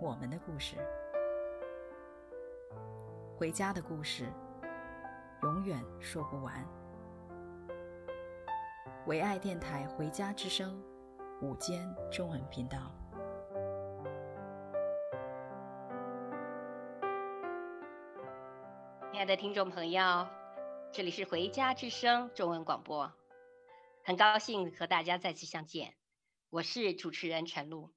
我们的故事，回家的故事。永远说不完。唯爱电台《回家之声》午间中文频道。亲爱的听众朋友，这里是《回家之声》中文广播，很高兴和大家再次相见。我是主持人陈露。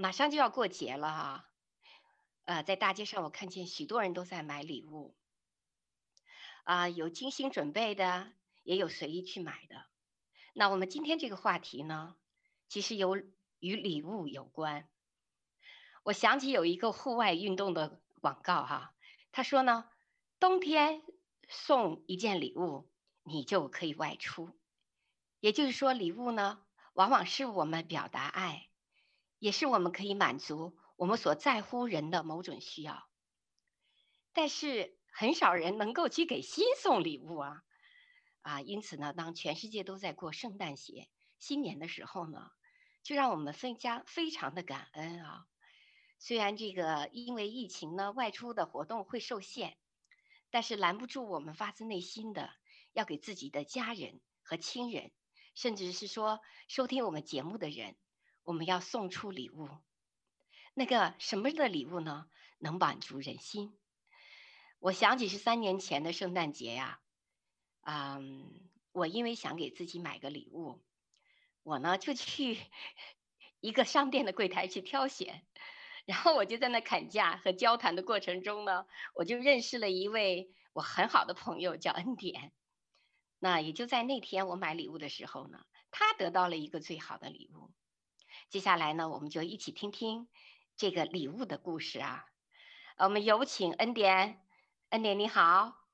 马上就要过节了哈，呃，在大街上我看见许多人都在买礼物。啊，有精心准备的，也有随意去买的。那我们今天这个话题呢，其实有与礼物有关。我想起有一个户外运动的广告哈，他说呢，冬天送一件礼物，你就可以外出。也就是说，礼物呢，往往是我们表达爱，也是我们可以满足我们所在乎人的某种需要。但是，很少人能够去给心送礼物啊，啊，因此呢，当全世界都在过圣诞节、新年的时候呢，就让我们分家非常的感恩啊。虽然这个因为疫情呢，外出的活动会受限，但是拦不住我们发自内心的要给自己的家人和亲人，甚至是说收听我们节目的人，我们要送出礼物。那个什么的礼物呢？能满足人心。我想起是三年前的圣诞节呀，嗯，我因为想给自己买个礼物，我呢就去 一个商店的柜台去挑选，然后我就在那砍价和交谈的过程中呢，我就认识了一位我很好的朋友，叫恩典。那也就在那天我买礼物的时候呢，他得到了一个最好的礼物。接下来呢，我们就一起听听这个礼物的故事啊。我们有请恩典。恩典你好，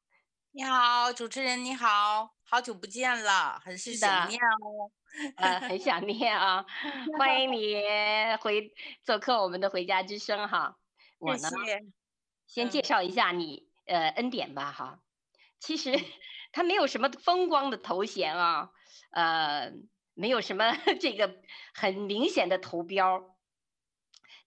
你好，主持人你好，好久不见了，很是想念哦，呃，很想念啊，欢迎你回做客我们的回家之声哈，我呢，谢谢先介绍一下你，嗯、呃，恩典吧哈，其实他没有什么风光的头衔啊，呃，没有什么 这个很明显的头标，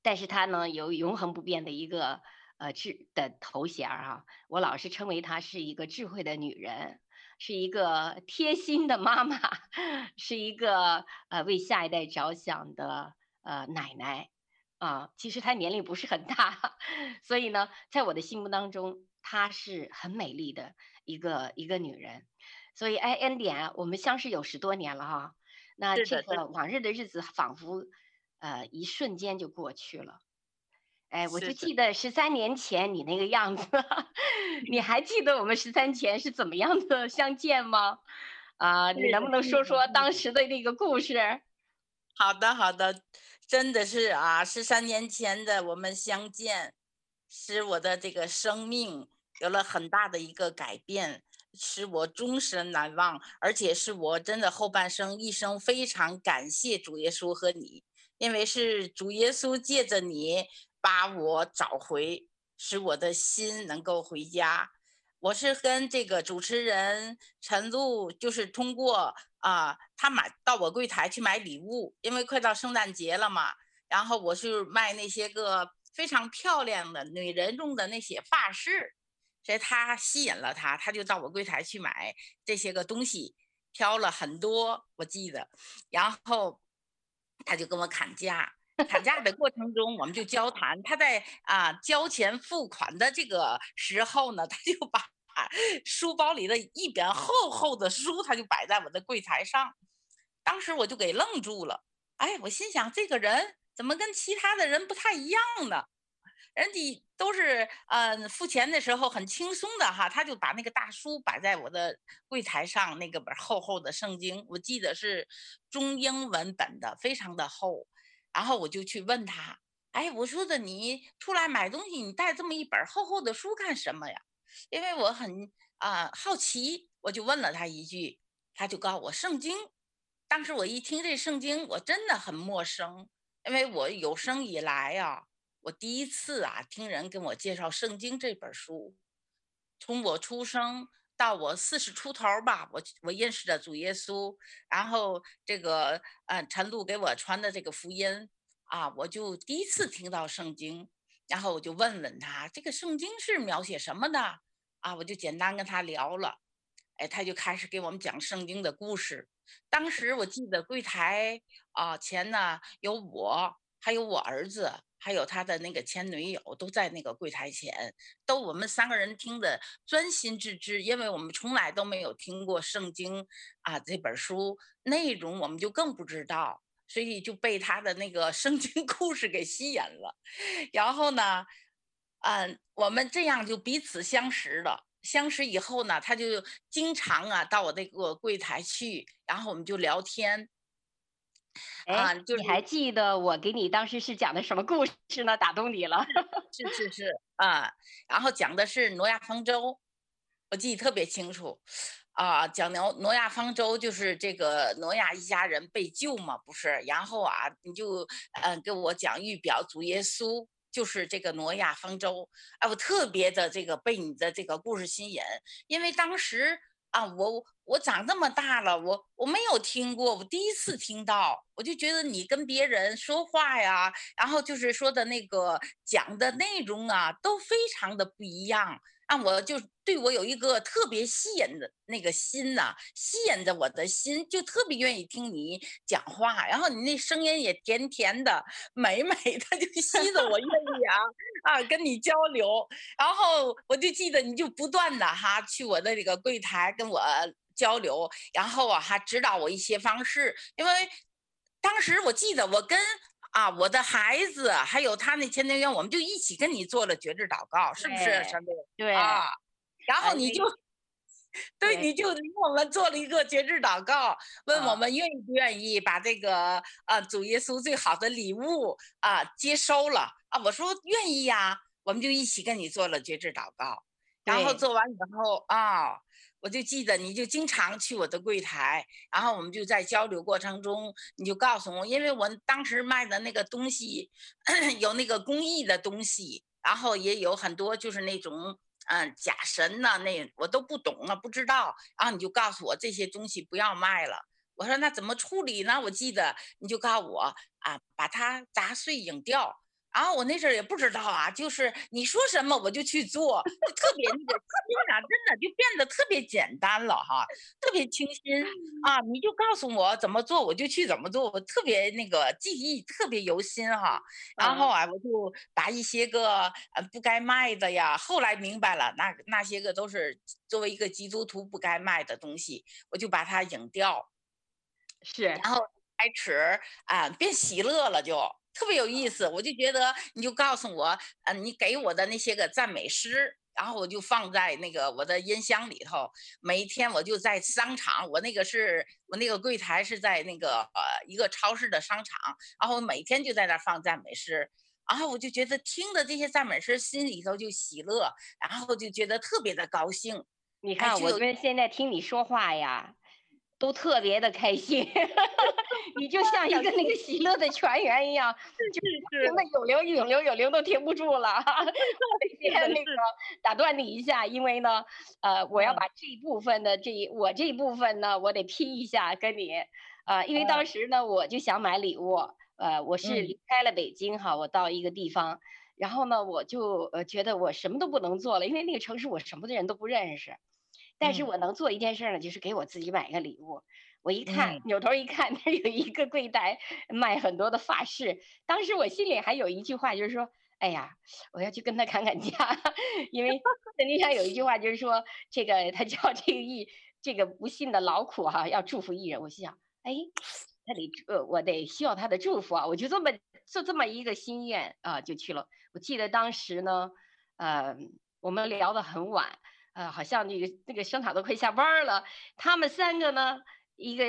但是他呢有永恒不变的一个。呃，智的头衔啊，我老是称为她是一个智慧的女人，是一个贴心的妈妈，是一个呃为下一代着想的呃奶奶啊。其实她年龄不是很大，所以呢，在我的心目当中，她是很美丽的一个一个女人。所以，哎，恩典，我们相识有十多年了哈，那这个往日的日子仿佛呃一瞬间就过去了。哎，我就记得十三年前你那个样子，你还记得我们十三前是怎么样的相见吗？啊、呃，你能不能说说当时的那个故事？好的，好的，真的是啊，十三年前的我们相见，使我的这个生命有了很大的一个改变，使我终身难忘，而且是我真的后半生一生非常感谢主耶稣和你，因为是主耶稣借着你。把我找回，使我的心能够回家。我是跟这个主持人陈露，就是通过啊、呃，他买到我柜台去买礼物，因为快到圣诞节了嘛。然后我是卖那些个非常漂亮的女人用的那些发饰，所以他吸引了他，他就到我柜台去买这些个东西，挑了很多，我记得。然后他就跟我砍价。砍价的过程中，我们就交谈。他在啊交钱付款的这个时候呢，他就把书包里的一本厚厚的书，他就摆在我的柜台上。当时我就给愣住了。哎，我心想，这个人怎么跟其他的人不太一样呢？人家都是嗯付钱的时候很轻松的哈，他就把那个大书摆在我的柜台上，那个本厚厚的圣经，我记得是中英文本的，非常的厚。然后我就去问他，哎，我说的你出来买东西，你带这么一本厚厚的书干什么呀？因为我很啊、好奇，我就问了他一句，他就告诉我圣经。当时我一听这圣经，我真的很陌生，因为我有生以来啊，我第一次啊听人跟我介绍圣经这本书。从我出生到我四十出头吧，我我认识的主耶稣，然后这个呃陈露给我传的这个福音啊，我就第一次听到圣经，然后我就问问他这个圣经是描写什么的啊，我就简单跟他聊了，哎，他就开始给我们讲圣经的故事。当时我记得柜台啊前呢有我，还有我儿子。还有他的那个前女友都在那个柜台前，都我们三个人听的专心致志，因为我们从来都没有听过圣经啊这本书内容，我们就更不知道，所以就被他的那个圣经 故事给吸引了。然后呢，嗯，我们这样就彼此相识了。相识以后呢，他就经常啊到我那个柜台去，然后我们就聊天。啊，就你还记得我给你当时是讲的什么故事呢？打动你了？是是是啊，然后讲的是挪亚方舟，我记得特别清楚啊。讲挪挪亚方舟就是这个挪亚一家人被救嘛，不是？然后啊，你就嗯给我讲预表主耶稣就是这个挪亚方舟。哎，我特别的这个被你的这个故事吸引，因为当时。啊，我我长这么大了，我我没有听过，我第一次听到，我就觉得你跟别人说话呀，然后就是说的那个讲的内容啊，都非常的不一样。啊，我就对我有一个特别吸引的那个心呐、吸引着我的心，就特别愿意听你讲话。然后你那声音也甜甜的、美美的，就吸得我愿意啊啊跟你交流。然后我就记得你就不断的哈去我的这个柜台跟我交流，然后啊还指导我一些方式。因为当时我记得我跟。啊，我的孩子还有他那前女友，我们就一起跟你做了绝志祷告，是不是？对，对啊，然后你就，对，对，你就给我们做了一个绝志祷告，问我们愿意不愿意把这个啊主耶稣最好的礼物啊接收了啊？我说愿意呀，我们就一起跟你做了绝志祷告，然后做完以后啊。我就记得，你就经常去我的柜台，然后我们就在交流过程中，你就告诉我，因为我当时卖的那个东西有那个工艺的东西，然后也有很多就是那种嗯假神呐，那我都不懂啊，不知道，然后你就告诉我这些东西不要卖了。我说那怎么处理呢？我记得你就告诉我啊，把它砸碎扔掉。然后我那阵儿也不知道啊，就是你说什么我就去做，就特别那个心啊，真的就变得特别简单了哈，特别清新啊。你就告诉我怎么做，我就去怎么做，我特别那个记忆特别犹新哈。然后啊，我就把一些个呃不该卖的呀，后来明白了，那那些个都是作为一个基督徒不该卖的东西，我就把它扔掉。是，然后开始啊变喜乐了就。特别有意思，我就觉得你就告诉我，嗯，你给我的那些个赞美诗，然后我就放在那个我的音箱里头。每一天我就在商场，我那个是我那个柜台是在那个呃一个超市的商场，然后每天就在那放赞美诗，然后我就觉得听的这些赞美诗，心里头就喜乐，然后就觉得特别的高兴。你看，我们现在听你说话呀。都特别的开心，你就像一个那个喜乐的泉源一样，就是停的有灵有灵有灵都停不住了。先那个打断你一下，因为呢，呃，我要把这一部分的这一我这一部分呢，我得拼一下跟你，呃，因为当时呢，我就想买礼物，呃，我是离开了北京哈，我到一个地方，然后呢，我就呃觉得我什么都不能做了，因为那个城市我什么的人都不认识。但是我能做一件事呢，就是给我自己买个礼物。我一看，扭头一看，那有一个柜台卖很多的发饰。当时我心里还有一句话，就是说，哎呀，我要去跟他砍砍价，因为 圣经上有一句话，就是说，这个他叫这个艺，这个不幸的劳苦哈，要祝福艺人。我心想，哎，他得呃，我得需要他的祝福啊，我就这么做这么一个心愿啊，就去了。我记得当时呢，呃，我们聊得很晚。呃，好像那个那个商场都快下班了。他们三个呢，一个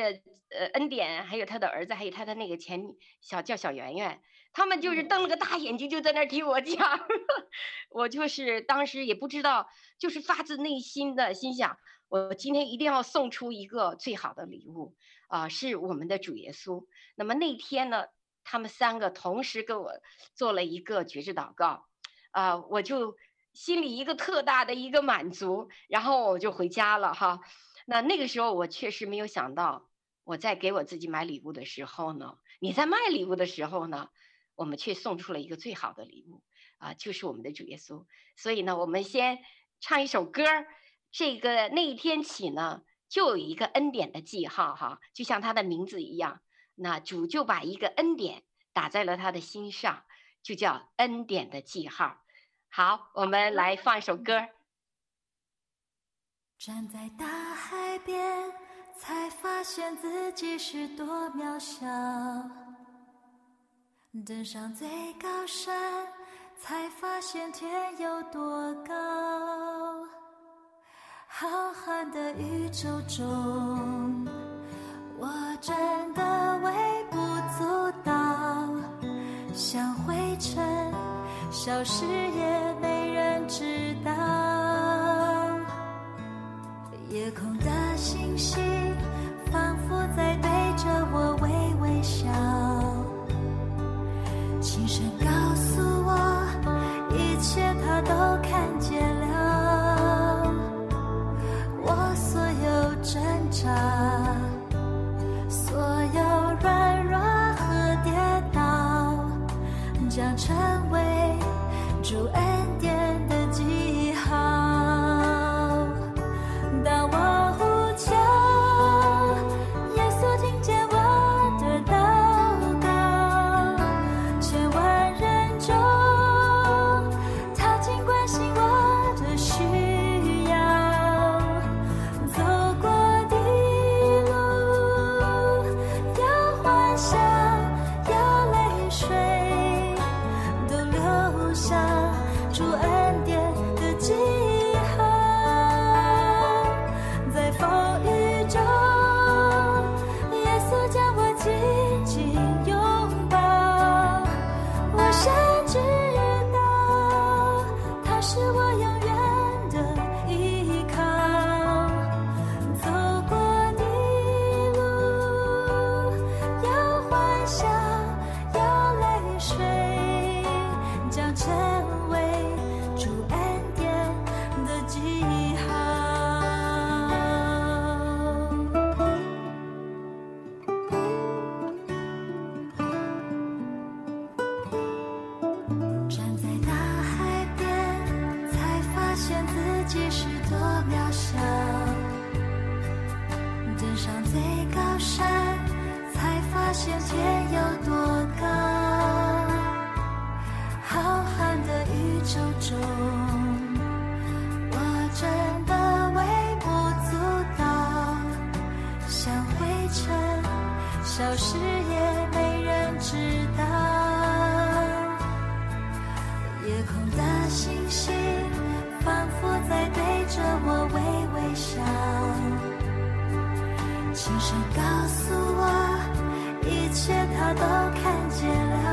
呃恩典，还有他的儿子，还有他的那个前小叫小圆圆，他们就是瞪了个大眼睛，就在那儿听我讲。我就是当时也不知道，就是发自内心的心想，我今天一定要送出一个最好的礼物啊、呃，是我们的主耶稣。那么那天呢，他们三个同时跟我做了一个绝志祷告，啊、呃，我就心里一个特大的一个满足，然后我就回家了哈。那那个时候我确实没有想到，我在给我自己买礼物的时候呢，你在卖礼物的时候呢。我们却送出了一个最好的礼物啊，就是我们的主耶稣。所以呢，我们先唱一首歌儿。这个那一天起呢，就有一个恩典的记号哈，就像他的名字一样。那主就把一个恩典打在了他的心上，就叫恩典的记号。好，我们来放一首歌。站在大海边，才发现自己是多渺小。登上最高山，才发现天有多高。浩瀚的宇宙中，我真的微不足道，像灰尘，消失也没人知道。夜空的星星，仿佛在对着我微微笑。轻声告诉我，一切他都看见了，我所有挣扎，所有软弱和跌倒，将成主恩消失也没人知道。夜空的星星仿佛在对着我微微笑，轻声告诉我，一切他都看见了，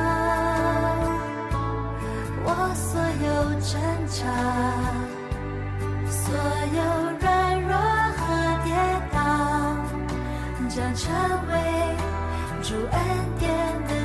我所有挣扎。所有软弱和跌倒，将成为。主恩典的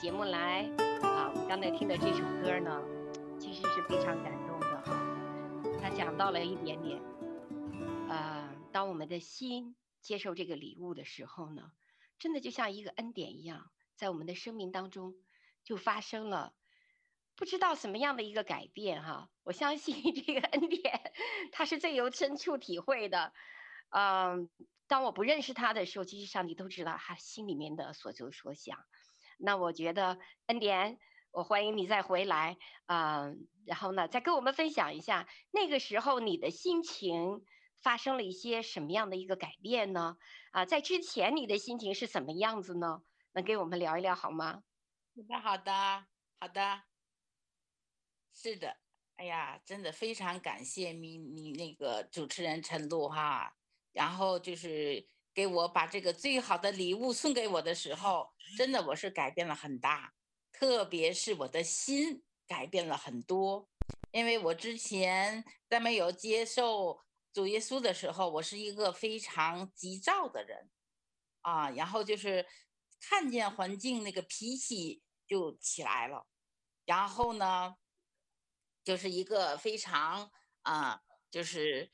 节目来啊！我们刚才听的这首歌呢，其实是非常感动的哈。他讲到了一点点，呃，当我们的心接受这个礼物的时候呢，真的就像一个恩典一样，在我们的生命当中就发生了不知道什么样的一个改变哈。我相信这个恩典，他是最有深处体会的。嗯，当我不认识他的时候，其实上帝都知道他心里面的所求所想。那我觉得恩典，我欢迎你再回来啊、然后呢，再跟我们分享一下那个时候你的心情发生了一些什么样的一个改变呢？啊、在之前你的心情是什么样子呢？能给我们聊一聊好吗？好的，好的，好的，是的，哎呀，真的非常感谢你，你那个主持人陈露哈，然后就是。给我把这个最好的礼物送给我的时候，真的我是改变了很大，特别是我的心改变了很多。因为我之前在没有接受主耶稣的时候，我是一个非常急躁的人，啊，然后就是看见环境那个脾气就起来了，然后呢，就是一个非常啊，就是。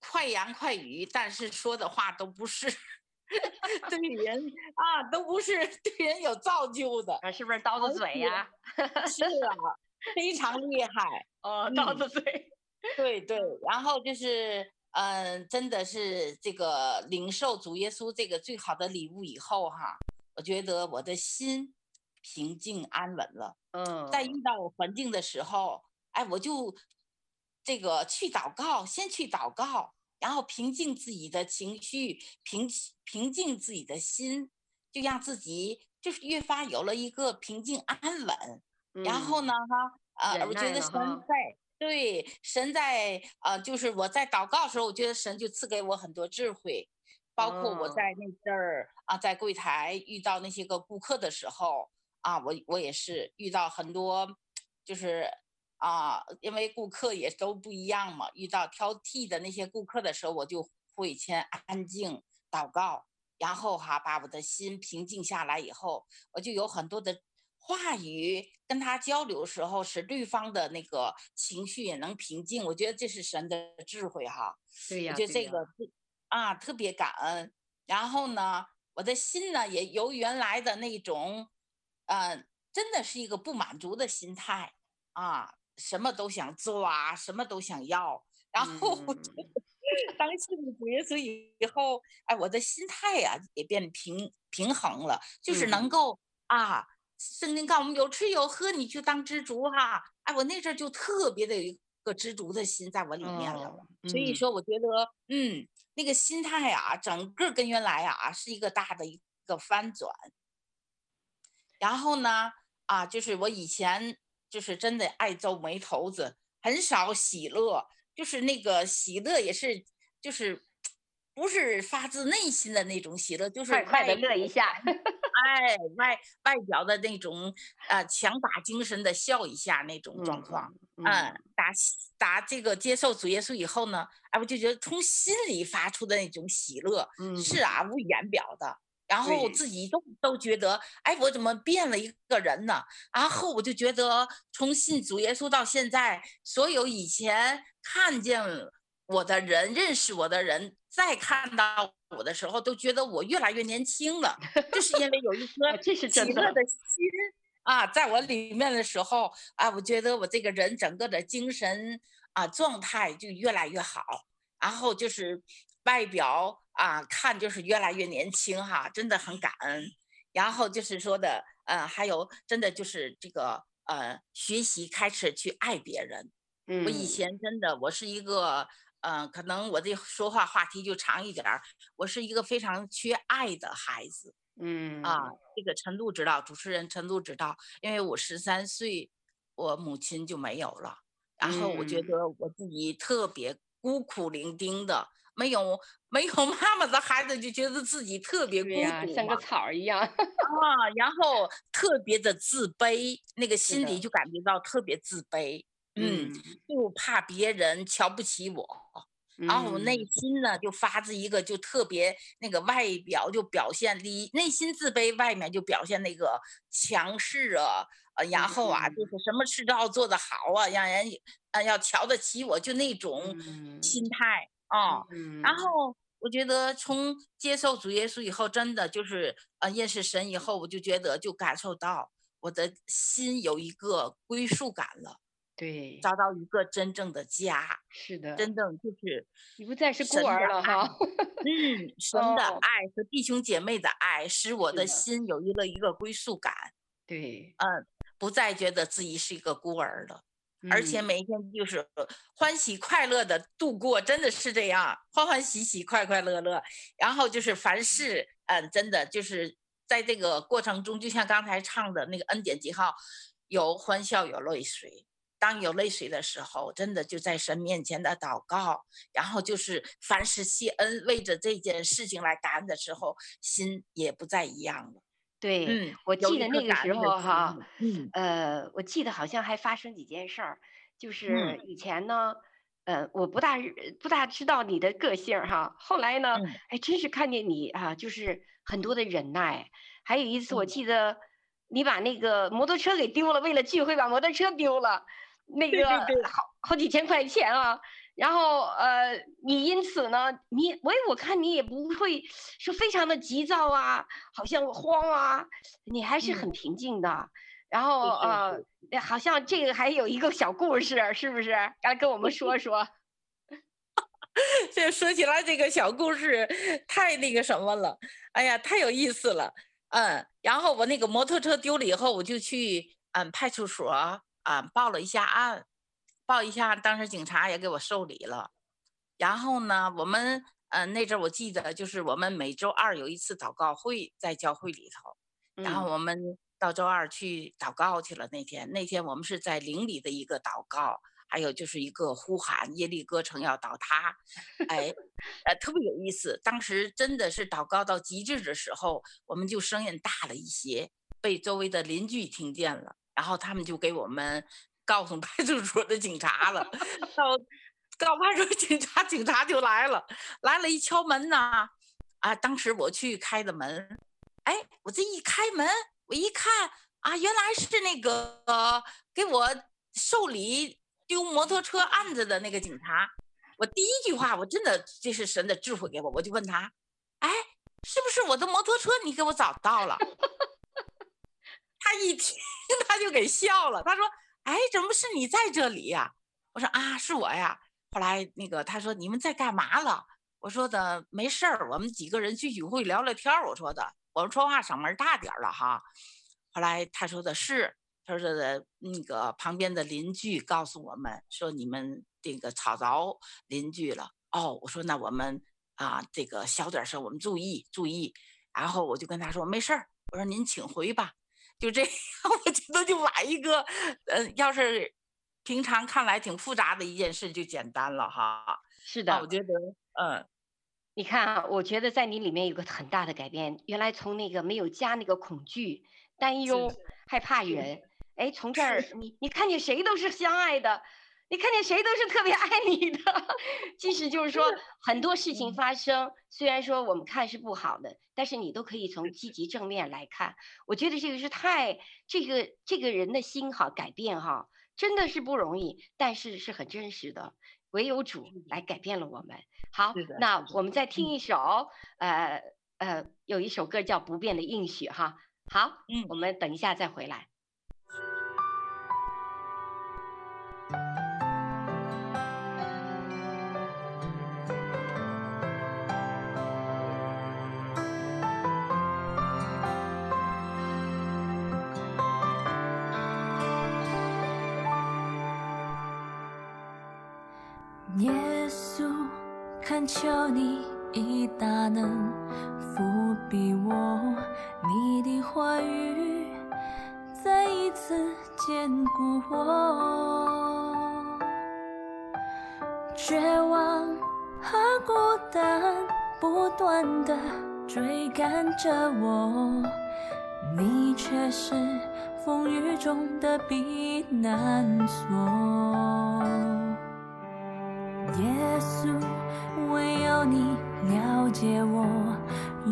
快言快语，但是说的话都不是 对人啊，都不是对人有造就的啊，是不是刀子嘴呀？是啊，非常厉害 哦，刀子嘴。嗯、对对，然后就是嗯、呃，真的是这个领受主耶稣这个最好的礼物以后哈，我觉得我的心平静安稳了。嗯，在遇到环境的时候，哎，我就。这个去祷告，先去祷告，然后平静自己的情绪，平平静自己的心，就让自己就是越发有了一个平静安稳。嗯、然后呢，哈，呃，我觉得神在，对，神在，呃，就是我在祷告的时候，我觉得神就赐给我很多智慧，包括我在那阵儿啊，在柜台遇到那些个顾客的时候啊，我我也是遇到很多，就是。啊，因为顾客也都不一样嘛，遇到挑剔的那些顾客的时候，我就会先安静祷告，然后哈把我的心平静下来以后，我就有很多的话语跟他交流的时候，使对方的那个情绪也能平静。我觉得这是神的智慧哈。对呀，我觉得这个啊特别感恩。然后呢，我的心呢也由原来的那种，嗯、呃，真的是一个不满足的心态啊。什么都想做啊，什么都想要，然后、嗯、当信主耶稣以后，哎，我的心态呀、啊、也变平平衡了，就是能够、嗯、啊，圣经告诉我们有吃有喝，你就当知足哈、啊。哎，我那阵就特别的有一个知足的心在我里面了，所以说我觉得，嗯，那个心态啊，整个跟原来啊是一个大的一个翻转。然后呢，啊，就是我以前。就是真的爱皱眉头子，很少喜乐，就是那个喜乐也是，就是不是发自内心的那种喜乐，就是快快的乐一下，哎，外外表的那种呃强打精神的笑一下那种状况，嗯，嗯，打打这个接受主耶稣以后呢，哎，我就觉得从心里发出的那种喜乐，嗯，是。啊，无言表的。然后自己都都觉得，哎，我怎么变了一个人呢？然后我就觉得，从信主耶稣到现在，所有以前看见我的人、认识我的人，再看到我的时候，都觉得我越来越年轻了。就是因为有一颗喜乐的心啊，在我里面的时候，啊，我觉得我这个人整个的精神啊状态就越来越好。然后就是外表。啊，看就是越来越年轻哈，真的很感恩。然后就是说的，呃，还有真的就是这个呃学习开始去爱别人。嗯，我以前真的，我是一个，嗯、呃，可能我的说话话题就长一点儿。我是一个非常缺爱的孩子。嗯啊，这个陈露知道，主持人陈露知道，因为我十三岁，我母亲就没有了，然后我觉得我自己特别孤苦伶仃的，没有没有妈妈的孩子就觉得自己特别孤独，像个草一样。啊，然后特别的自卑，那个心里就感觉到特别自卑，嗯，就怕别人瞧不起我。然后我内心呢，就发自一个就特别那个外表就表现里内心自卑，外面就表现那个强势啊，呃，然后啊，就是什么事都要做得好啊，让人啊要瞧得起我，就那种心态啊。然后我觉得从接受主耶稣以后，真的就是呃认识神以后，我就觉得就感受到我的心有一个归属感了。对，找到一个真正的家，是的，真正就是你不再是孤儿了哈。嗯，神的爱和弟兄姐妹的爱，使我的心有一个一个归属感。对，嗯，不再觉得自己是一个孤儿了，而且每一天就是欢喜快乐的度过，真的是这样，欢欢喜喜，快快乐乐。然后就是凡事，嗯，真的就是在这个过程中，就像刚才唱的那个恩典记号，有欢笑，有泪水。当有泪水的时候，真的就在神面前的祷告，然后就是凡事谢恩，为着这件事情来感恩的时候，心也不再一样了。对，嗯，我记得那个时候哈，嗯，呃，我记得好像还发生几件事儿，就是。以前呢，呃，我不大不大知道你的个性哈，后来呢，哎，真是看见你啊，就是很多的忍耐，还有一次我记得你把那个摩托车给丢了，为了聚会把摩托车丢了。那个好好几千块钱啊，然后呃，你因此呢，你我我看你也不会说非常的急躁啊，好像慌啊，你还是很平静的。嗯、然后呃，好像这个还有一个小故事，是不是？来跟我们说说。这说起来这个小故事太那个什么了，哎呀，太有意思了。嗯，然后我那个摩托车丢了以后，我就去嗯派出所。啊，报了一下案，报一下，当时警察也给我受理了。然后呢，我们嗯、呃、那阵我记得就是我们每周二有一次祷告会在教会里头，然后我们到周二去祷告去了。那天那天我们是在灵里的一个祷告，还有就是一个呼喊耶利哥城要倒塌，哎，呃特别有意思。当时真的是祷告到极致的时候，我们就声音大了一些，被周围的邻居听见了。然后他们就给我们告诉派出所的警察了，到告派出所警察，警察就来了，来了，一敲门呐，啊，当时我去开的门，哎，我这一开门，我一看啊，原来是那个给我受理丢摩托车案子的那个警察，我第一句话，我真的这是神的智慧给我，我就问他，哎，是不是我的摩托车你给我找到了？他一听，他就给笑了。他说：“哎，怎么是你在这里呀？”我说：“啊，是我呀。”后来那个他说：“你们在干嘛了？”我说的：“没事儿，我们几个人聚聚会聊聊天儿。”我说的：“我们说话嗓门大点了哈。”后来他说的是，他说的那个旁边的邻居告诉我们说：“你们这个吵着邻居了。”哦，我说：“那我们啊，这个小点声，我们注意注意。”然后我就跟他说：“没事儿。”我说：“您请回吧。”就这样，我觉得就把一个，呃，要是平常看来挺复杂的一件事就简单了哈。是的，我觉得，嗯，你看啊，我觉得在你里面有个很大的改变。原来从那个没有加那个恐惧、担忧、害怕人，哎，从这儿你你看见谁都是相爱的。你看见谁都是特别爱你的，即使就是说很多事情发生，虽然说我们看是不好的，但是你都可以从积极正面来看。我觉得这个是太这个这个人的心哈改变哈，真的是不容易，但是是很真实的。唯有主来改变了我们。好，那我们再听一首，呃呃，有一首歌叫《不变的应许》哈。好，嗯，我们等一下再回来。求你以大能伏庇我，你的话语再一次坚固我。绝望和孤单不断地追赶着我，你却是风雨中的避难所。耶稣，唯有你了解我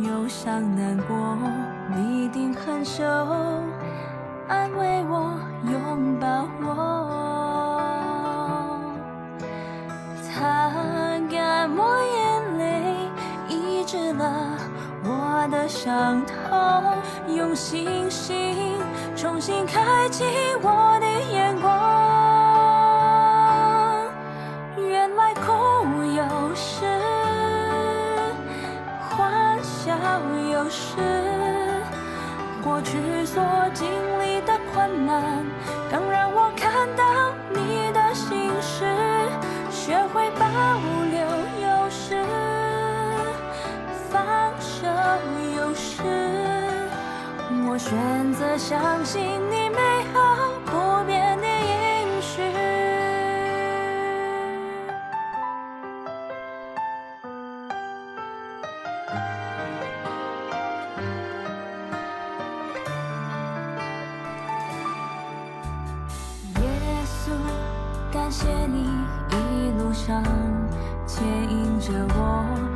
忧伤难过，你一定很手安慰我，拥抱我，擦干我眼泪，医治了我的伤痛，用信心重新开启我的眼光。有时，过去所经历的困难，更让我看到你的心事，学会保留有时，放手有时，我选择相信你美好。感谢你一路上牵引着我，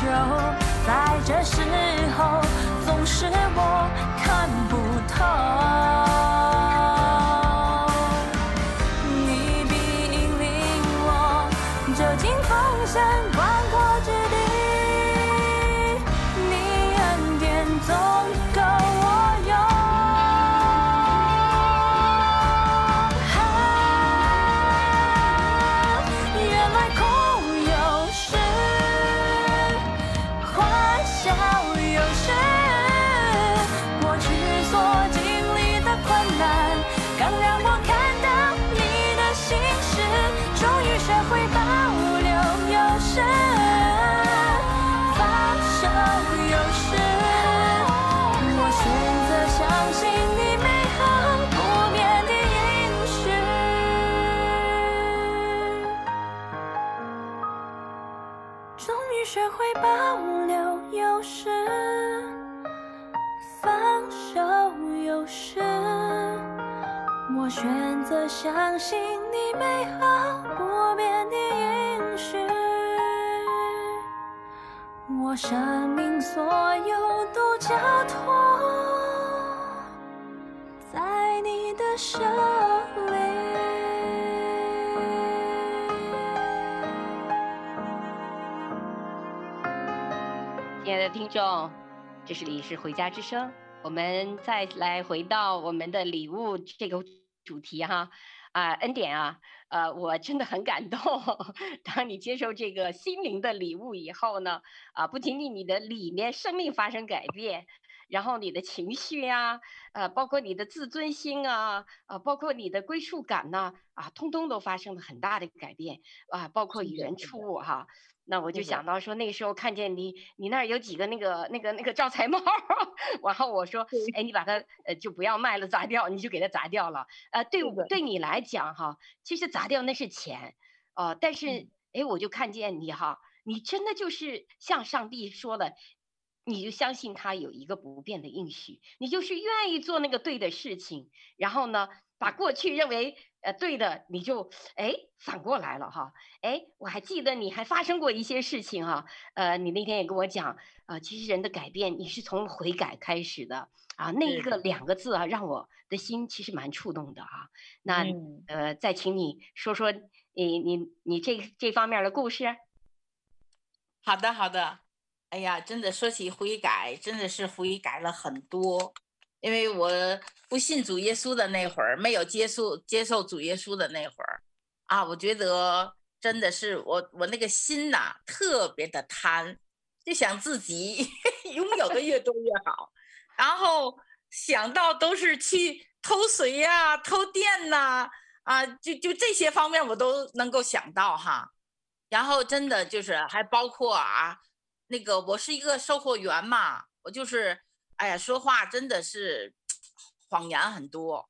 就，在这选择相信你美好不变的应许，我生命所有都交托在你的手里。亲爱的听众，这是李医师回家之声，我们再来回到我们的礼物这个。主题哈啊，恩典啊，呃，我真的很感动。当你接受这个心灵的礼物以后呢，啊，不仅仅你的里面生命发生改变，然后你的情绪呀，呃，包括你的自尊心啊，啊，包括你的归属感呐，啊，通通都发生了很大的改变啊，包括与人处物哈。那我就想到说，那个时候看见你，你那儿有几个那个那个那个招财猫，然后我说，哎，你把它呃就不要卖了，砸掉，你就给它砸掉了。呃，对对你来讲哈，其实砸掉那是钱，哦、呃，但是哎，我就看见你哈，你真的就是像上帝说的，你就相信他有一个不变的应许，你就是愿意做那个对的事情，然后呢，把过去认为呃对的，你就哎反过来了哈，哎，我还记得你还发生过一些事情哈，呃，你那天也跟我讲，呃，其实人的改变你是从悔改开始的。啊，那一个两个字啊，让我的心其实蛮触动的啊，那呃，再请你说说你你你这这方面的故事。好的好的，哎呀，真的说起悔改，真的是悔改了很多。因为我不信主耶稣的那会儿，没有接受接受主耶稣的那会儿，啊，我觉得真的是我我那个心呐，特别的贪，就想自己 拥有的越多越好，然后想到都是去偷水呀、偷电呐，啊，就就这些方面我都能够想到哈，然后真的就是还包括啊，那个我是一个售货员嘛，我就是。哎呀，说话真的是谎言很多，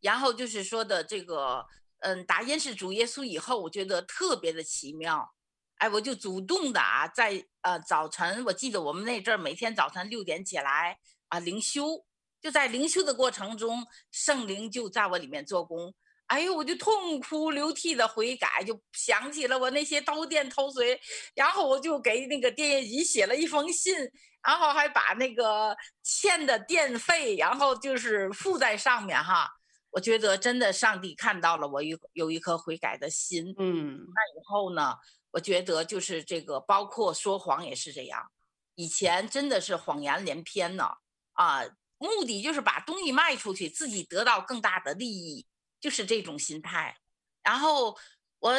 然后就是说的这个，嗯，打认识主耶稣以后，我觉得特别的奇妙。哎，我就主动的啊，在呃早晨，我记得我们那阵儿每天早晨六点起来啊灵修，就在灵修的过程中，圣灵就在我里面做工。哎呦，我就痛哭流涕的悔改，就想起了我那些刀电偷水，然后我就给那个电业局写了一封信。然后还把那个欠的电费，然后就是附在上面哈。我觉得真的，上帝看到了我有有一颗悔改的心。嗯，那以后呢，我觉得就是这个，包括说谎也是这样。以前真的是谎言连篇呢，啊，目的就是把东西卖出去，自己得到更大的利益，就是这种心态。然后我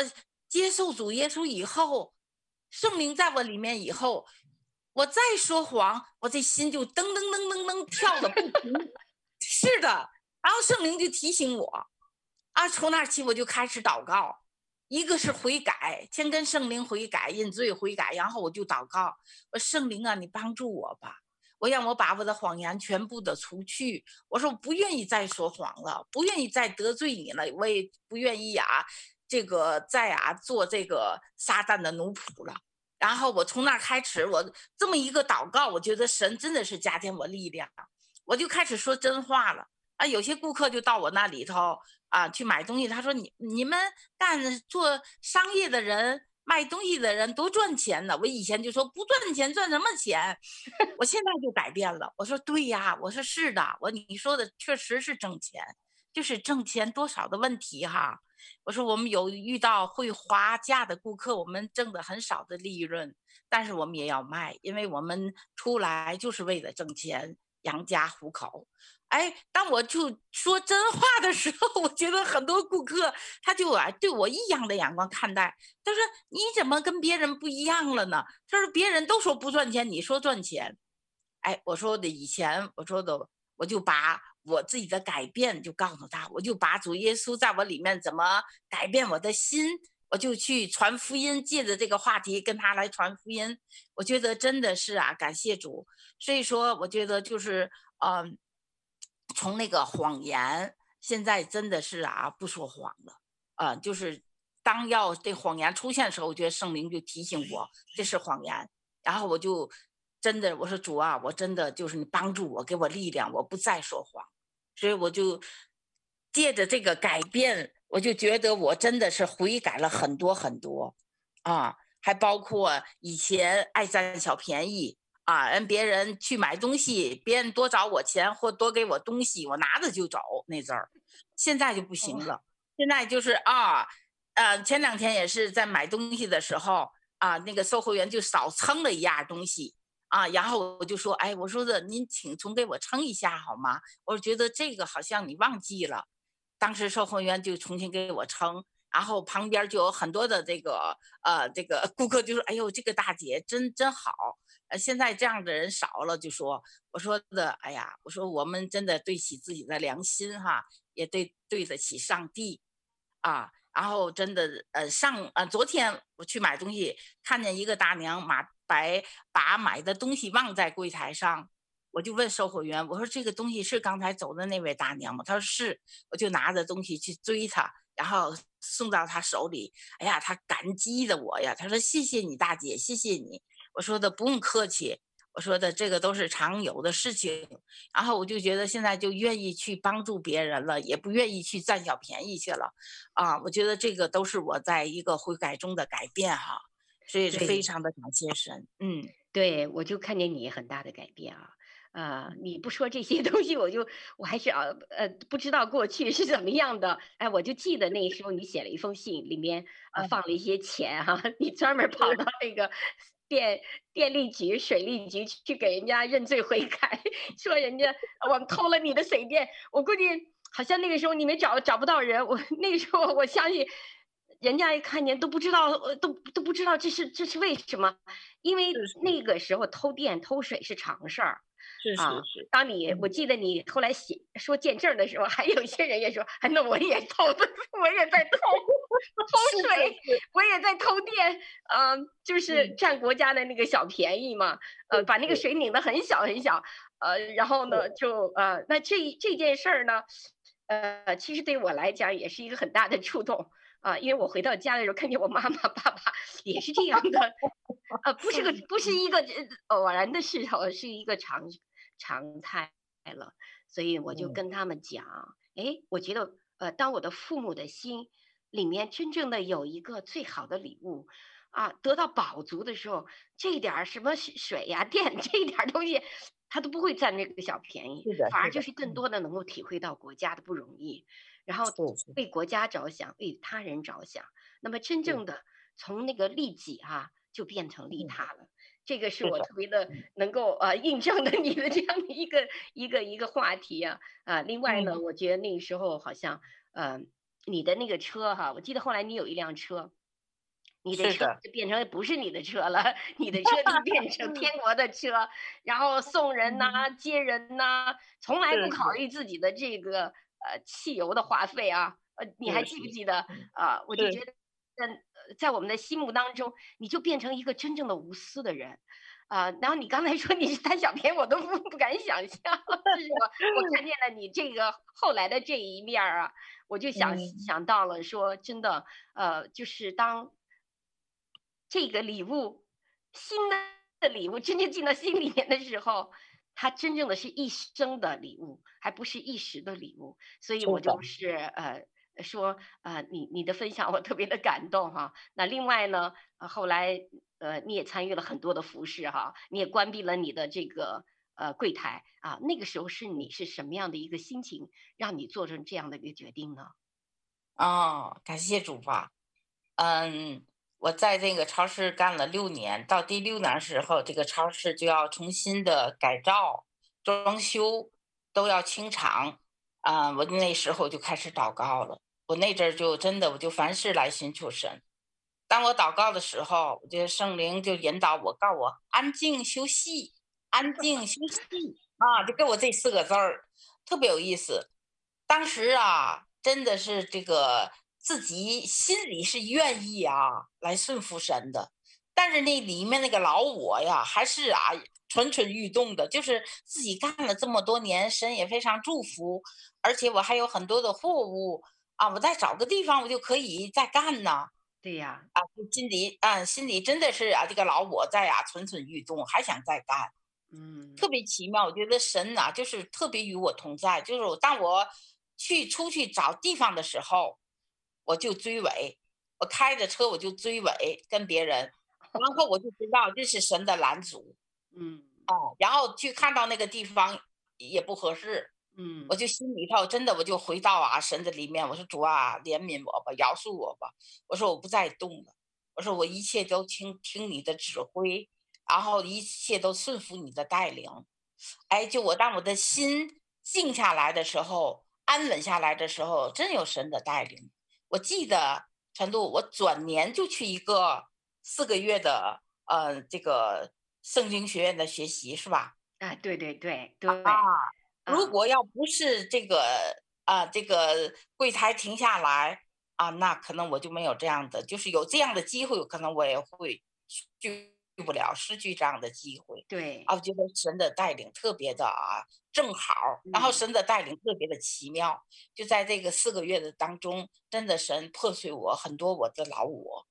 接受主耶稣以后，圣灵在我里面以后。我再说谎，我这心就噔噔噔噔噔跳的不停。是的，然后圣灵就提醒我，啊，从那起我就开始祷告，一个是悔改，先跟圣灵悔改，认罪悔改，然后我就祷告，我圣灵啊，你帮助我吧，我让我把我的谎言全部的除去。我说我不愿意再说谎了，不愿意再得罪你了，我也不愿意啊，这个再啊做这个撒旦的奴仆了。然后我从那开始，我这么一个祷告，我觉得神真的是加添我力量，我就开始说真话了啊！有些顾客就到我那里头啊去买东西，他说你你们干做商业的人卖东西的人多赚钱呢。我以前就说不赚钱赚什么钱，我现在就改变了，我说对呀，我说是的，我你说的确实是挣钱，就是挣钱多少的问题哈。我说我们有遇到会划价的顾客，我们挣的很少的利润，但是我们也要卖，因为我们出来就是为了挣钱养家糊口。哎，当我就说真话的时候，我觉得很多顾客他就啊对我异样的眼光看待。他说你怎么跟别人不一样了呢？他说别人都说不赚钱，你说赚钱。哎，我说的以前我说的我就把。我自己的改变就告诉他，我就把主耶稣在我里面怎么改变我的心，我就去传福音，借着这个话题跟他来传福音。我觉得真的是啊，感谢主。所以说，我觉得就是，嗯、从那个谎言，现在真的是啊，不说谎了。啊、就是当要这谎言出现的时候，我觉得圣灵就提醒我这是谎言，然后我就真的我说主啊，我真的就是你帮助我，给我力量，我不再说谎。所以我就借着这个改变，我就觉得我真的是悔改了很多很多，啊，还包括以前爱占小便宜啊，让别人去买东西，别人多找我钱或多给我东西，我拿着就走那阵儿，现在就不行了。现在就是啊，呃，前两天也是在买东西的时候啊，那个售货员就少称了一样东西。啊，然后我就说，哎，我说的，您请重给我称一下好吗？我觉得这个好像你忘记了，当时售货员就重新给我称，然后旁边就有很多的这个呃这个顾客就说，哎呦，这个大姐真真好，呃，现在这样的人少了，就说，我说的，哎呀，我说我们真的对起自己的良心哈，也对对得起上帝，啊，然后真的呃上呃昨天我去买东西，看见一个大娘马。白把买的东西忘在柜台上，我就问售货员：“我说这个东西是刚才走的那位大娘吗？”他说是，我就拿着东西去追她，然后送到他手里。哎呀，他感激的我呀，他说谢谢你大姐，谢谢你。我说的不用客气，我说的这个都是常有的事情。然后我就觉得现在就愿意去帮助别人了，也不愿意去占小便宜去了。啊，我觉得这个都是我在一个悔改中的改变哈，所以是非常的感谢神。嗯，对，我就看见你很大的改变啊。呃，你不说这些 东西，我就我还是啊，呃，不知道过去是怎么样的。哎，我就记得那时候你写了一封信，里面呃放了一些钱哈、啊，你专门 跑到那个电电力局、水利局去给人家认罪悔改，说人家我们偷了你的水电。我估计好像那个时候你们找找不到人，我那个时候我相信。人家一看见都不知道，都都不知道这是这是为什么？因为那个时候偷电偷水是常事儿。是是是。当你我记得你后来写说见证的时候，还有一些人也说，哎，那我也偷，我也在偷偷水，我也在偷电，嗯、呃，就是占国家的那个小便宜嘛，呃，把那个水拧得很小很小，呃，然后呢就呃，那这这件事儿呢，呃，其实对我来讲也是一个很大的触动。啊，因为我回到家的时候，看见我妈妈、爸爸也是这样的，呃，不是个，不是一个偶然的事哦，是一个常常态了。所以我就跟他们讲，哎，我觉得，呃，当我的父母的心里面真正的有一个最好的礼物，啊，得到饱足的时候，这点儿什么水呀、电这一点东西，他都不会占那个小便宜，反而就是更多的能够体会到国家的不容易。然后为国家着想，为他人着想，那么真正的从那个利己啊，就变成利他了。这个是我特别的能够呃印证的你的这样的一个一个一个话题啊啊。另外呢，我觉得那个时候好像呃你的那个车哈，我记得后来你有一辆车，你的车就变成不是你的车了，你的车就变成天国的车，然后送人呐、接人呐，从来不考虑自己的这个。呃，汽油的花费啊，呃，你还记不记得啊？我就觉得，在在我们的心目当中，你就变成一个真正的无私的人，啊。然后你刚才说你是贪小便宜，我都不不敢想象。这是我我看见了你这个后来的这一面啊，我就想想到了说，真的，呃，就是当这个礼物，新的礼物真正进到心里面的时候。它真正的是一生的礼物，还不是一时的礼物，所以我就是呃说呃你你的分享我特别的感动哈。那另外呢，呃后来呃你也参与了很多的服饰哈，你也关闭了你的这个呃柜台啊，那个时候是你是什么样的一个心情，让你做成这样的一个决定呢？哦，感谢主吧，嗯。我在这个超市干了六年，到第六年时候，这个超市就要重新的改造、装修，都要清场，啊、呃，我那时候就开始祷告了。我那阵儿就真的，我就凡事来寻求神。当我祷告的时候，我觉得圣灵就引导我，告我安静休息，安静休息啊，就给我这四个字儿，特别有意思。当时啊，真的是这个。自己心里是愿意啊，来顺服神的，但是那里面那个老我呀，还是啊蠢蠢欲动的。就是自己干了这么多年，神也非常祝福，而且我还有很多的货物啊，我再找个地方，我就可以再干呢。对呀，啊，心里啊，心里真的是啊，这个老我在啊蠢蠢欲动，还想再干。嗯，特别奇妙，我觉得神呐，就是特别与我同在，就是当我去出去找地方的时候。我就追尾，我开着车我就追尾跟别人，然后我就知道这是神的拦阻，嗯，哦，然后去看到那个地方也不合适，嗯，我就心里头真的我就回到啊神的里面，我说主啊怜悯我吧，饶恕我吧，我说我不再动了，我说我一切都听听你的指挥，然后一切都顺服你的带领，哎，就我当我的心静下来的时候，安稳下来的时候，真有神的带领。我记得陈露，我转年就去一个四个月的呃这个圣经学院的学习，是吧？啊，对对对对。啊，如果要不是这个啊这个柜台停下来啊，那可能我就没有这样的，就是有这样的机会，可能我也会去不了，失去这样的机会。对。啊，我觉得神的带领特别的啊，正好，然后神的带领特别的奇妙，就在这个四个月的当中，真的神破碎我很多我的老我。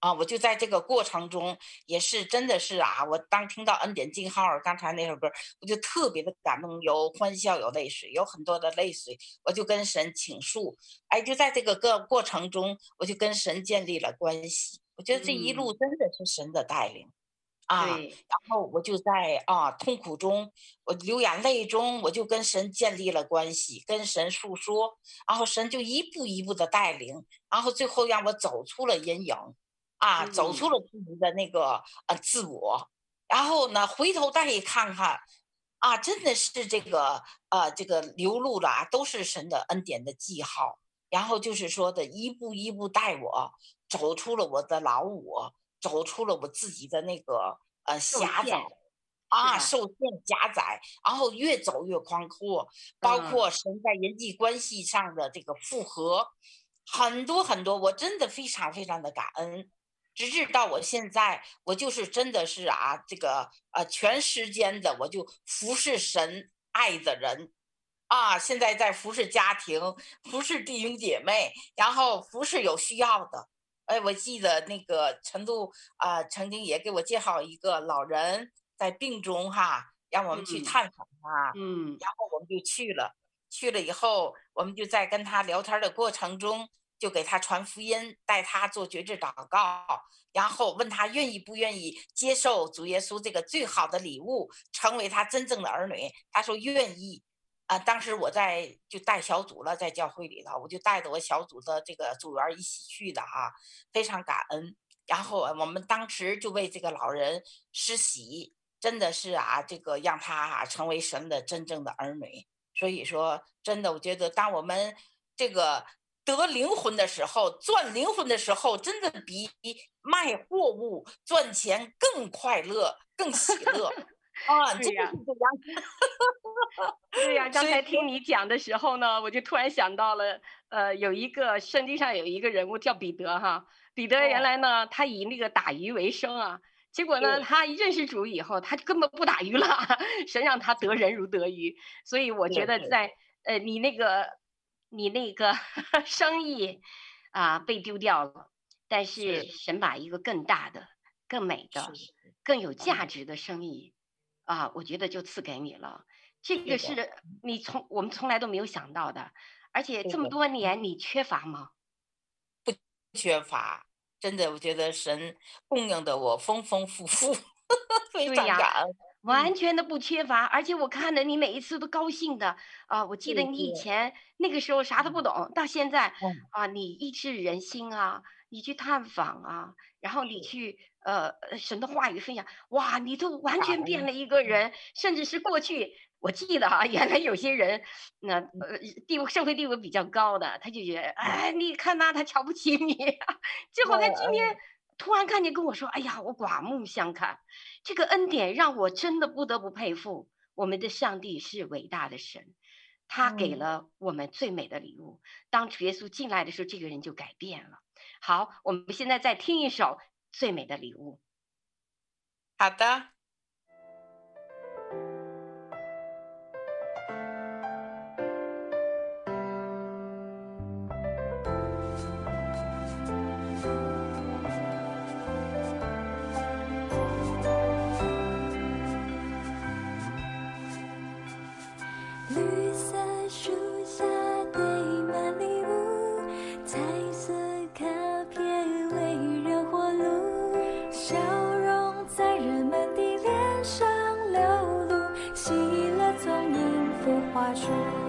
啊，我就在这个过程中，也是真的是啊，我当听到恩典记号刚才那首歌，我就特别的感动，有欢笑，有泪水，有很多的泪水，我就跟神倾诉，哎，就在这个个过程中，我就跟神建立了关系。我觉得这一路真的是神的带领，嗯、啊，然后我就在啊痛苦中，我流眼泪中，我就跟神建立了关系，跟神诉说，然后神就一步一步的带领，然后最后让我走出了阴影。啊，走出了自己的那个呃自我，然后呢，回头再一看看，啊，真的是这个呃这个流露了啊，都是神的恩典的记号。然后就是说的一步一步带我走出了我的老我，走出了我自己的那个呃狭窄，啊，受限狭窄，然后越走越宽阔，包括神在人际关系上的这个复合，很多很多，我真的非常非常的感恩。直至到我现在，我就是真的是啊，这个呃，全时间的我就服侍神爱的人，啊，现在在服侍家庭，服侍弟兄姐妹，然后服侍有需要的。哎，我记得那个陈露啊，曾经也给我介绍一个老人在病中哈，让我们去探访他，嗯，然后我们就去了，去了以后，我们就在跟他聊天的过程中。就给他传福音，带他做绝志祷告，然后问他愿意不愿意接受主耶稣这个最好的礼物，成为他真正的儿女。他说愿意。啊，当时我在就带小组了，在教会里头，我就带着我小组的这个组员一起去的哈，非常感恩。然后我们当时就为这个老人施洗，真的是啊，这个让他啊成为神的真正的儿女。所以说，真的，我觉得当我们这个。得灵魂的时候，赚灵魂的时候，真的比卖货物赚钱更快乐、更喜乐 啊！真的是这样。对呀，刚才听你讲的时候呢，我就突然想到了，呃，有一个圣经上有一个人物叫彼得哈，彼得原来呢，他以那个打鱼为生啊，结果呢，他一认识主以后，他就根本不打鱼了，神让他得人如得鱼，所以我觉得在呃，你那个。你那个 生意啊被丢掉了，但是神把一个更大的、更美的、更有价值的生意啊，我觉得就赐给你了。这个是你从我们从来都没有想到的，而且这么多年你缺乏吗？不缺乏，真的，我觉得神供应的我丰丰富富，非常感恩。完全的不缺乏，而且我看着你每一次都高兴的啊！我记得你以前那个时候啥都不懂，到现在啊，你医治人心啊，你去探访啊，然后你去呃神的话语分享，哇，你都完全变了一个人，甚至是过去我记得啊，原来有些人那呃地位社会地位比较高的，他就觉得哎，你看呐，他瞧不起你，结果他今天。突然看见跟我说：“哎呀，我刮目相看，这个恩典让我真的不得不佩服我们的上帝是伟大的神，他给了我们最美的礼物。当主耶稣进来的时候，这个人就改变了。好，我们现在再听一首最美的礼物。好的。” you.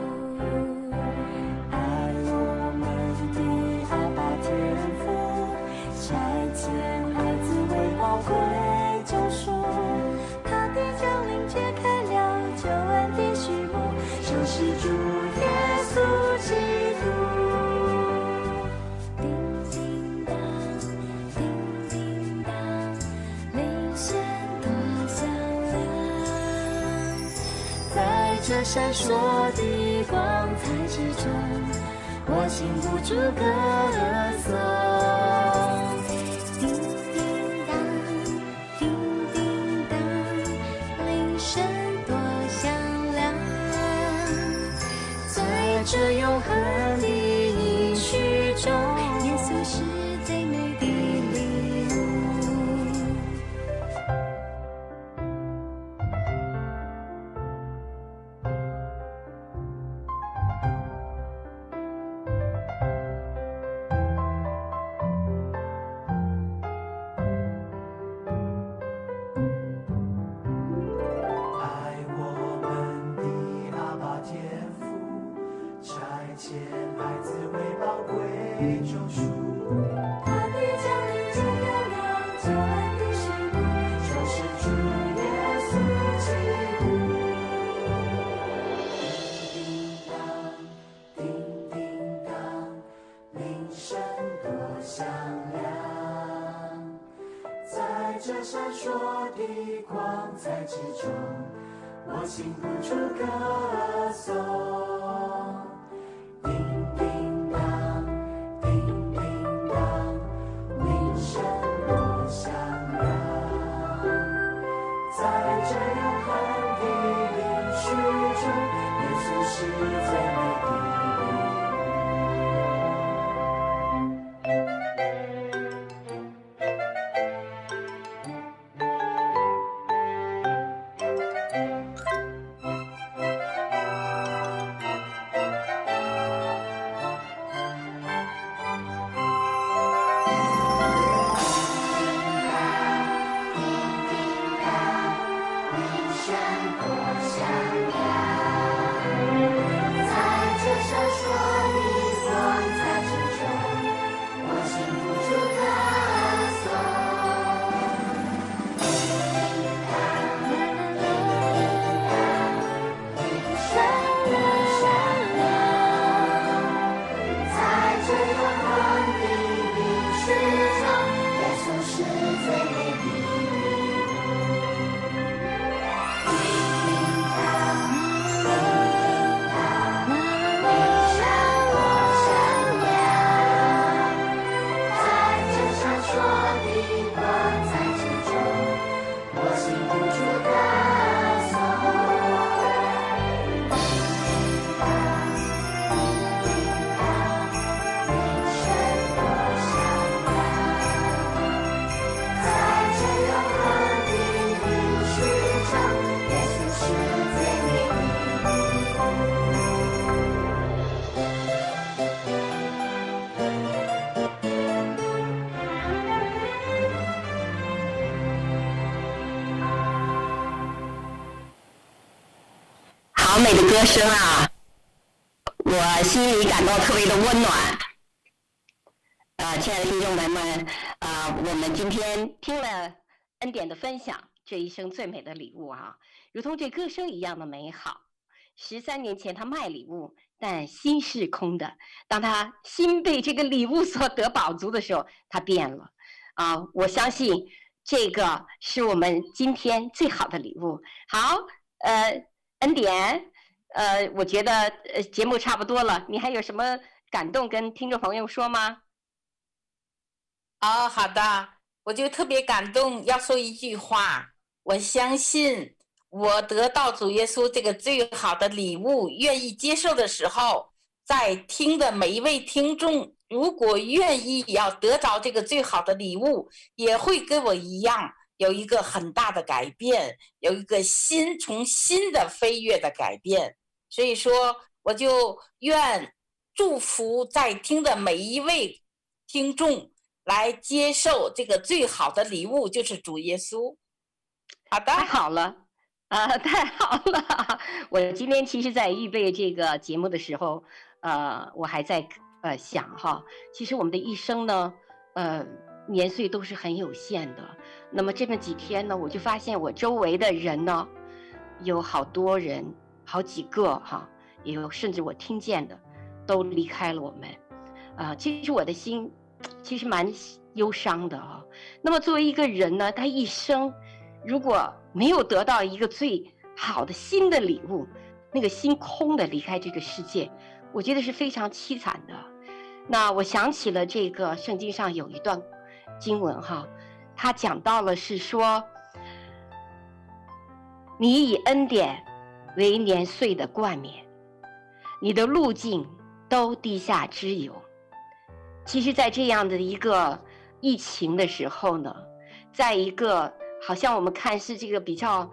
闪烁的光彩之中，我禁不住歌颂。这闪烁的光彩之中，我禁不住歌颂。歌声啊！我心里感到特别的温暖。呃，亲爱的听众朋友们，啊、呃，我们今天听了恩典的分享，这一生最美的礼物啊，如同这歌声一样的美好。十三年前他卖礼物，但心是空的。当他心被这个礼物所得饱足的时候，他变了。啊、我相信这个是我们今天最好的礼物。好，呃。恩典，呃，我觉得呃节目差不多了，你还有什么感动跟听众朋友说吗？哦，好的，我就特别感动，要说一句话，我相信我得到主耶稣这个最好的礼物，愿意接受的时候，在听的每一位听众，如果愿意要得到这个最好的礼物，也会跟我一样。有一个很大的改变，有一个新从新的飞跃的改变，所以说我就愿祝福在听的每一位听众来接受这个最好的礼物，就是主耶稣。好的，太好了，啊、太好了！我今天其实，在预备这个节目的时候，呃，我还在呃想哈，其实我们的一生呢，呃。年岁都是很有限的，那么这么几天呢，我就发现我周围的人呢，有好多人，好几个哈，也有甚至我听见的，都离开了我们，啊、其实我的心其实蛮忧伤的啊。那么作为一个人呢，他一生如果没有得到一个最好的新的礼物，那个心空的离开这个世界，我觉得是非常凄惨的。那我想起了这个圣经上有一段。经文哈，他讲到了是说，你以恩典为年岁的冠冕，你的路径都地下之油。其实，在这样的一个疫情的时候呢，在一个好像我们看是这个比较，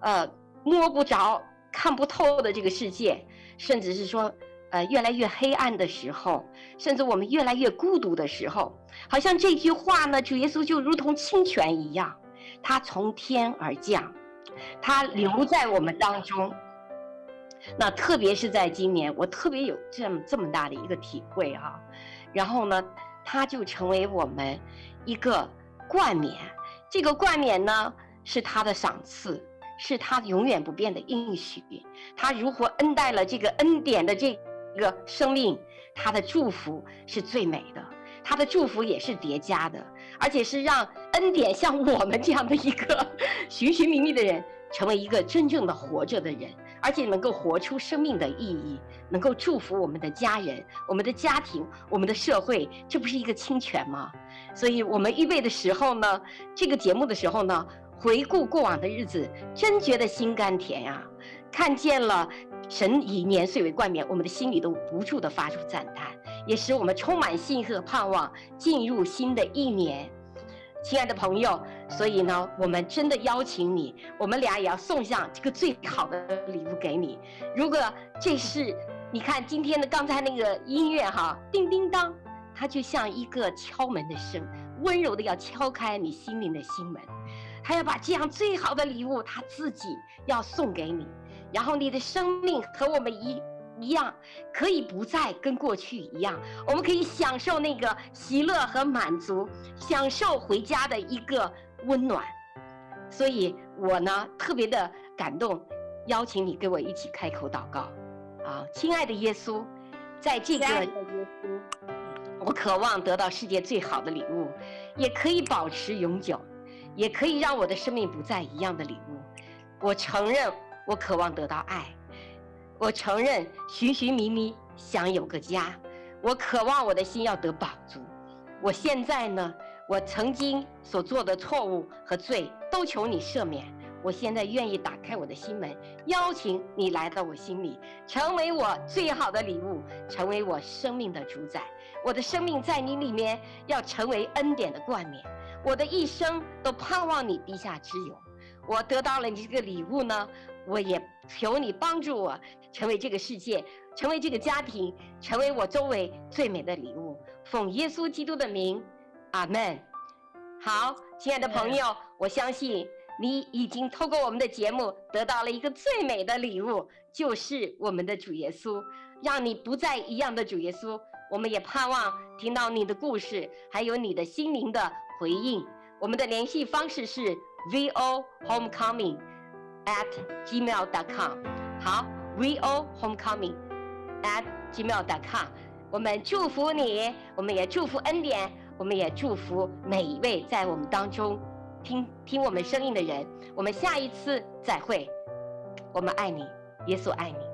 呃，摸不着、看不透的这个世界，甚至是说，呃，越来越黑暗的时候，甚至我们越来越孤独的时候，好像这句话呢，主耶稣就如同清泉一样，他从天而降，他留在我们当中。那特别是在今年，我特别有这么这么大的一个体会啊。然后呢，他就成为我们一个冠冕。这个冠冕呢，是他的赏赐，是他永远不变的应许。他如何恩待了这个恩典的这个生命，他的祝福是最美的，他的祝福也是叠加的，而且是让恩典像我们这样的一个寻寻觅觅的人，成为一个真正的活着的人。而且能够活出生命的意义，能够祝福我们的家人、我们的家庭、我们的社会，这不是一个清泉吗？所以我们预备的时候呢，这个节目的时候呢，回顾过往的日子，真觉得心甘甜呀、看见了神以年岁为冠冕，我们的心里都不住地发出赞叹，也使我们充满信和盼望，进入新的一年。亲爱的朋友，所以呢，我们真的邀请你，我们俩也要送上这个最好的礼物给你。如果这是你看今天的刚才那个音乐哈，叮叮当，它就像一个敲门的声，温柔的要敲开你心灵的心门，他要把这样最好的礼物，他自己要送给你，然后你的生命和我们一。一样可以不再跟过去一样，我们可以享受那个喜乐和满足，享受回家的一个温暖。所以我呢特别的感动，邀请你跟我一起开口祷告。啊，亲爱的耶稣，在这个，我渴望得到世界最好的礼物，也可以保持永久，也可以让我的生命不再一样的礼物。我承认，我渴望得到爱。我承认，寻寻觅觅想有个家，我渴望我的心要得饱足。我现在呢，我曾经所做的错误和罪都求你赦免。我现在愿意打开我的心门，邀请你来到我心里，成为我最好的礼物，成为我生命的主宰。我的生命在你里面要成为恩典的冠冕，我的一生都盼望你滴下之友。我得到了你这个礼物呢，我也求你帮助我。成为这个世界，成为这个家庭，成为我周围最美的礼物。奉耶稣基督的名，阿门。好，亲爱的朋友，我相信你已经透过我们的节目得到了一个最美的礼物，就是我们的主耶稣，让你不再一样的主耶稣。我们也盼望听到你的故事，还有你的心灵的回应。我们的联系方式是 vo homecoming at gmail dot com。好。We all homecoming at gmail.com，我们祝福你，我们也祝福恩典，我们也祝福每一位在我们当中听听我们声音的人。我们下一次再会，我们爱你，耶稣爱你。